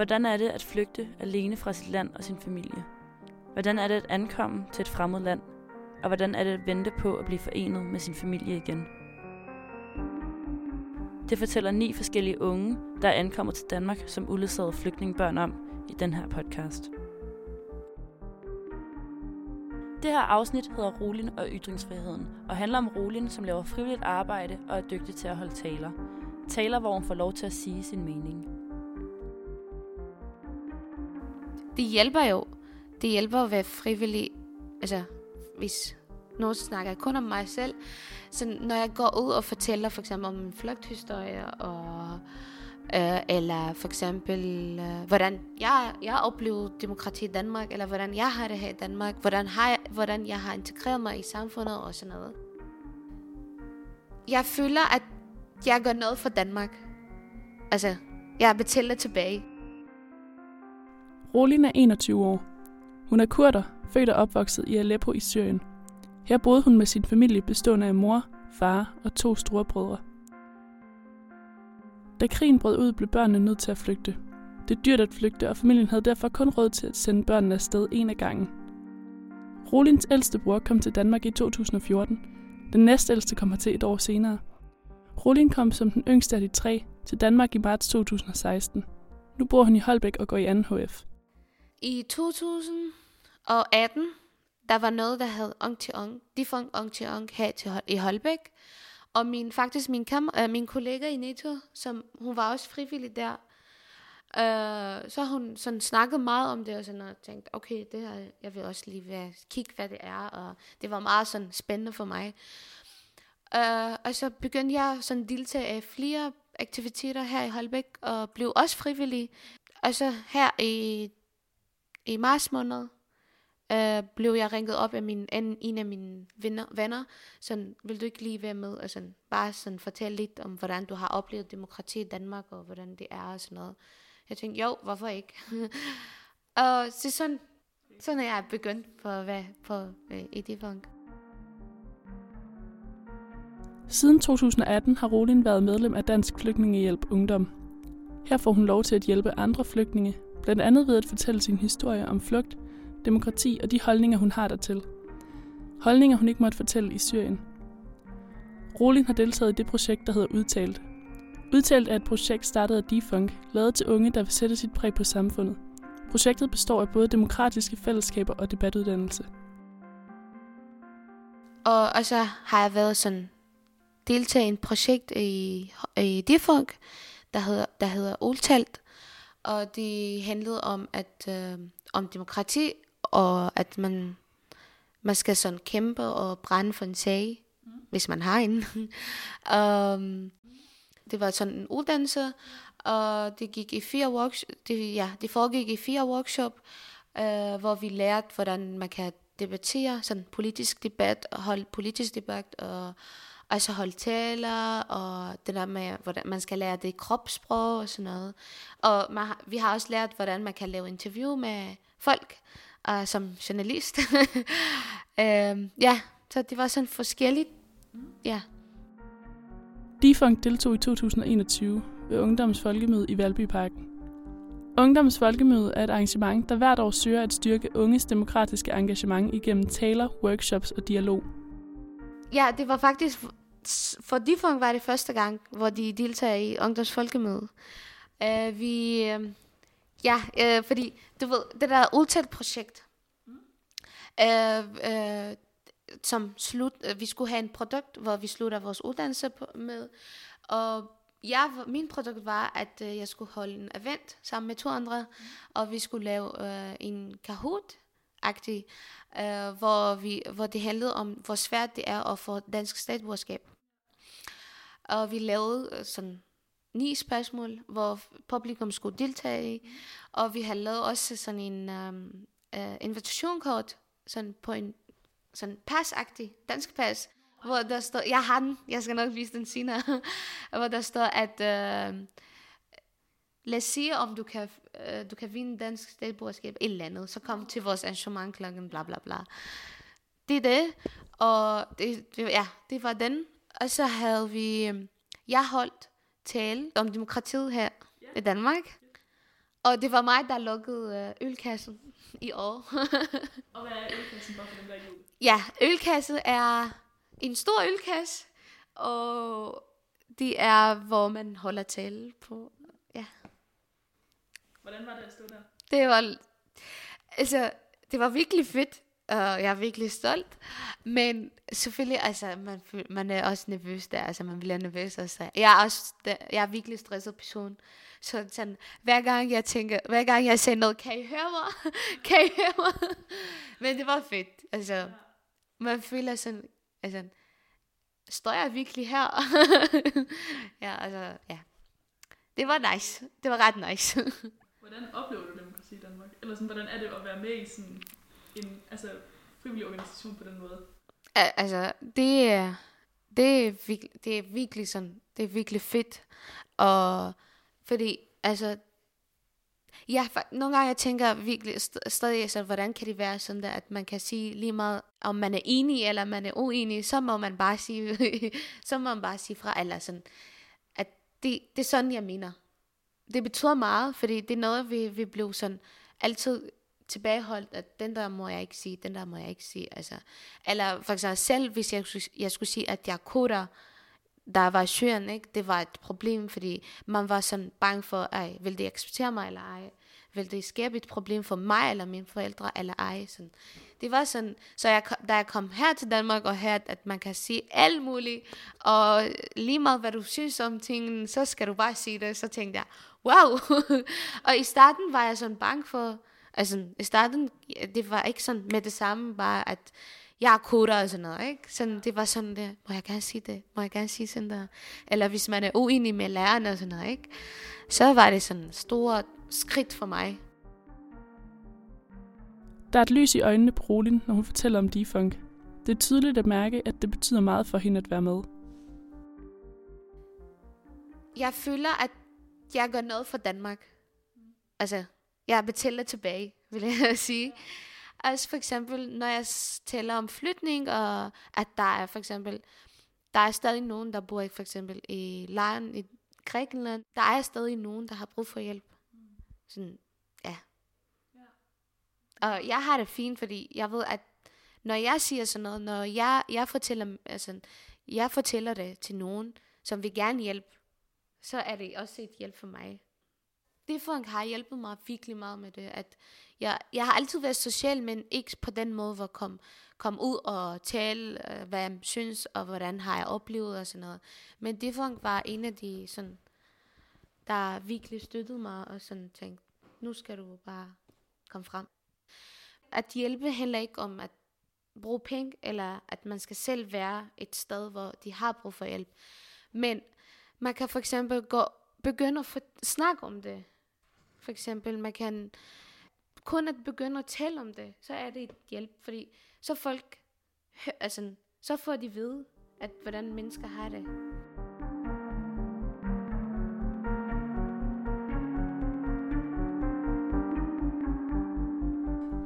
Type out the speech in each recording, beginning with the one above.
Hvordan er det at flygte alene fra sit land og sin familie? Hvordan er det at ankomme til et fremmed land? Og hvordan er det at vente på at blive forenet med sin familie igen? Det fortæller ni forskellige unge, der ankommer til Danmark som uledsagede flygtningebørn om i den her podcast. Det her afsnit hedder Rolin og ytringsfriheden, og handler om Rolin, som laver frivilligt arbejde og er dygtig til at holde taler. Taler, hvor hun får lov til at sige sin mening. Det hjælper jo. Det hjælper at være frivillig. Altså, hvis nu snakker jeg kun om mig selv. Så når jeg går ud og fortæller for eksempel om en flugthistorie, og, øh, eller for eksempel, øh, hvordan jeg, jeg oplevede demokrati i Danmark, eller hvordan jeg har det her i Danmark, hvordan, har jeg, hvordan jeg har integreret mig i samfundet og sådan noget. Jeg føler, at jeg gør noget for Danmark. Altså, jeg betaler tilbage. Rolin er 21 år. Hun er kurder, født og opvokset i Aleppo i Syrien. Her boede hun med sin familie bestående af mor, far og to store brødre. Da krigen brød ud, blev børnene nødt til at flygte. Det er dyrt at flygte, og familien havde derfor kun råd til at sende børnene afsted en af gangen. Rolins ældste bror kom til Danmark i 2014. Den næstældste kom hertil et år senere. Rolin kom som den yngste af de tre til Danmark i marts 2016. Nu bor hun i Holbæk og går i 2. HF. I 2018, der var noget, der hed Ong til Ong. De fang Ong til Ong her til, i Holbæk. Og min, faktisk min, kam, øh, min kollega i NATO, som hun var også frivillig der, øh, så hun sådan snakkede meget om det, og sådan og tænkte, okay, det her, jeg vil også lige være, kigge, hvad det er, og det var meget sådan spændende for mig. Øh, og så begyndte jeg sådan at deltage af flere aktiviteter her i Holbæk, og blev også frivillig. Og så her i, i marts måned, øh, blev jeg ringet op af min, en, en af mine venner, venner, sådan, vil du ikke lige være med, og sådan, bare sådan fortælle lidt om, hvordan du har oplevet demokrati i Danmark, og hvordan det er, og sådan noget. Jeg tænkte, jo, hvorfor ikke? og så sådan, sådan er jeg begyndt på at være på øh, Edifunk. Siden 2018 har Rolin været medlem af Dansk Flygtningehjælp Ungdom. Her får hun lov til at hjælpe andre flygtninge, blandt andet ved at fortælle sin historie om flugt, demokrati og de holdninger, hun har dertil. Holdninger, hun ikke måtte fortælle i Syrien. Rolin har deltaget i det projekt, der hedder Udtalt. Udtalt er et projekt startet af Defunk, lavet til unge, der vil sætte sit præg på samfundet. Projektet består af både demokratiske fællesskaber og debatuddannelse. Og, og så har jeg været sådan deltaget i et projekt i, i Defunk, der hedder, der hedder Udtalt, og det handlede om at øh, om demokrati og at man, man skal sådan kæmpe og brænde for en sag, mm. hvis man har en. um, det var sådan en uddannelse, og det gik i fire workshop, det, ja, det foregik i fire workshop, øh, hvor vi lærte, hvordan man kan debattere, sådan politisk debat, og holde politisk debat, og altså holde taler, og det der med, hvordan man skal lære det kropssprog og sådan noget. Og man, vi har også lært, hvordan man kan lave interview med folk, uh, som journalist. uh, ja, så det var sådan forskelligt. Ja. Defunk deltog i 2021 ved Ungdoms Folkemøde i Valbyparken. Ungdoms Folkemøde er et arrangement, der hvert år søger at styrke unges demokratiske engagement igennem taler, workshops og dialog. Ja, det var faktisk, for Defunk var det første gang, hvor de deltager i Ungdoms Folkemøde. Uh, øh, vi, uh, Ja, øh, fordi du ved, det der udtalt projekt, mm. øh, øh, som slut, øh, vi skulle have en produkt, hvor vi slutter vores uddannelse på, med, og ja, min produkt var, at øh, jeg skulle holde en event sammen med to andre, mm. og vi skulle lave øh, en Kahoot, agtig, øh, hvor, vi, hvor det handlede om, hvor svært det er at få dansk statsborgerskab. Og vi lavede øh, sådan ni spørgsmål, hvor publikum skulle deltage i. Og vi har lavet også sådan en øhm, øh, um, uh, invitationkort, sådan på en sådan pasagtig dansk pas, hvor der står, jeg har den, jeg skal nok vise den senere, hvor der står, at uh, lad os se, om du kan, uh, du kan vinde dansk statsborgerskab, et eller andet, så kom til vores arrangement klokken, bla bla bla. Det er det, og det, det, ja, det var den. Og så havde vi, jeg holdt tale om demokratiet her yeah. i Danmark. Og det var mig, der lukkede øh, ølkassen i år. Og hvad er ølkassen bare for dem, der ikke ja, ølkasse er en stor ølkasse, og det er, hvor man holder tale på. Ja, Hvordan var det at stå der? det var, altså, det var virkelig fedt, og jeg er virkelig stolt. Men selvfølgelig, altså, man, man er også nervøs der, altså, man bliver nervøs også. Jeg er også, jeg er virkelig stresset person. Så sådan, hver gang jeg tænker, hver gang jeg siger noget, kan I høre mig? kan I høre mig? Men det var fedt, altså, man føler sådan, altså, står jeg virkelig her? ja, altså, ja. Det var nice. Det var ret nice. Hvordan oplever du demokrati i Danmark? Eller sådan, hvordan er det at være med i sådan en altså, frivillig organisation på den måde? Altså, det er, det er, virkelig, det er virkelig sådan, det er virkelig fedt. Og fordi, altså, ja, for nogle gange jeg tænker virkelig st- stadig, altså, hvordan kan det være sådan der, at man kan sige lige meget, om man er enig eller man er uenig, så må man bare sige, så må man bare sige fra, eller sådan, at det, det er sådan, jeg mener. Det betyder meget, fordi det er noget, vi, vi blev sådan altid tilbageholdt, at den der må jeg ikke sige, den der må jeg ikke sige. Altså, eller for eksempel selv, hvis jeg, skulle- jeg skulle sige, at jeg er koder, der var Syrien, ikke? det var et problem, fordi man var sådan bange for, ej, vil det acceptere mig eller ej? Vil det skabe et problem for mig eller mine forældre eller ej? Sådan. Det var sådan, så jeg, da jeg kom her til Danmark og hørte, at man kan sige alt muligt, og lige meget hvad du synes om tingene, så skal du bare sige det, så tænkte jeg, wow! og i starten var jeg sådan bange for, altså i starten, det var ikke sådan med det samme, bare at jeg er koder og sådan noget, ikke? Sådan, det var sådan der, må jeg gerne sige det? Må jeg gerne sige sådan der? Eller hvis man er uenig med læreren og sådan noget, ikke? Så var det sådan et stort skridt for mig. Der er et lys i øjnene på Rolin, når hun fortæller om defunk. Det er tydeligt at mærke, at det betyder meget for hende at være med. Jeg føler, at jeg gør noget for Danmark. Altså, jeg betaler tilbage, vil jeg sige. Altså for eksempel, når jeg taler om flytning, og at der er for eksempel, der er stadig nogen, der bor i for eksempel i lejren i Grækenland. Der er stadig nogen, der har brug for hjælp. Sådan, ja. Og jeg har det fint, fordi jeg ved, at når jeg siger sådan noget, når jeg, jeg, fortæller, altså, jeg fortæller det til nogen, som vil gerne hjælpe, så er det også et hjælp for mig. Det har hjulpet mig virkelig meget med det, at jeg, jeg har altid været social, men ikke på den måde, hvor kom, kom ud og tale, øh, hvad jeg synes, og hvordan har jeg oplevet og sådan noget. Men det var en af de, sådan, der virkelig støttede mig, og sådan tænkte, nu skal du bare komme frem. At hjælpe handler ikke om at bruge penge, eller at man skal selv være et sted, hvor de har brug for hjælp. Men man kan for eksempel gå, begynde at snakke om det. For eksempel, man kan kun at begynde at tale om det, så er det et hjælp, fordi så folk, altså, så får de vide, at hvordan mennesker har det.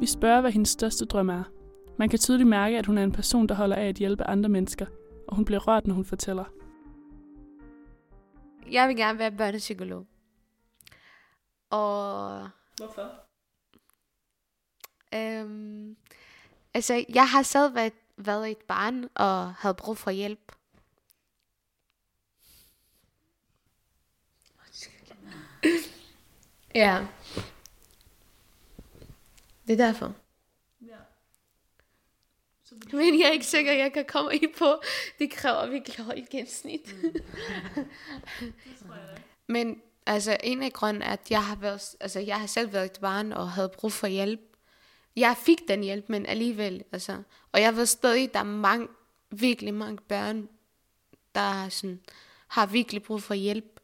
Vi spørger, hvad hendes største drøm er. Man kan tydeligt mærke, at hun er en person, der holder af at hjælpe andre mennesker, og hun bliver rørt, når hun fortæller. Jeg vil gerne være børnepsykolog. Og Hvorfor? øhm, altså, jeg har selv været, været et barn og havde brug for hjælp. ja. Det er derfor. Ja. Så Men jeg er ikke sikker, at jeg kan komme ind på. Det kræver virkelig højt gennemsnit. det tror jeg. Men altså, en af grunden er, at jeg har, været, altså, jeg har selv været et barn og havde brug for hjælp. Jeg fik den hjælp, men alligevel. Altså, og jeg ved stadig, der er mange, virkelig mange børn, der sådan, har virkelig brug for hjælp.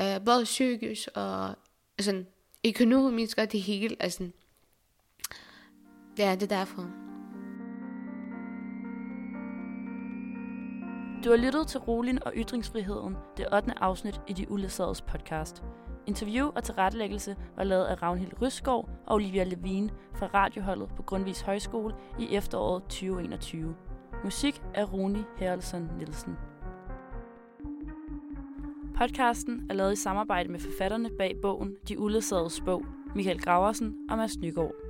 Uh, både psykisk og sådan, økonomisk og det hele. Altså, ja, det er derfor. Du har lyttet til Rolin og Ytringsfriheden, det 8. afsnit i De Uledsagedes podcast. Interview og tilrettelæggelse var lavet af Ravnhild Rysgaard og Olivia Levin fra radioholdet på Grundvis Højskole i efteråret 2021. Musik af Roni Herrelsen Nielsen. Podcasten er lavet i samarbejde med forfatterne bag bogen De Uledsagedes Bog, Michael Graversen og Mads Nygaard.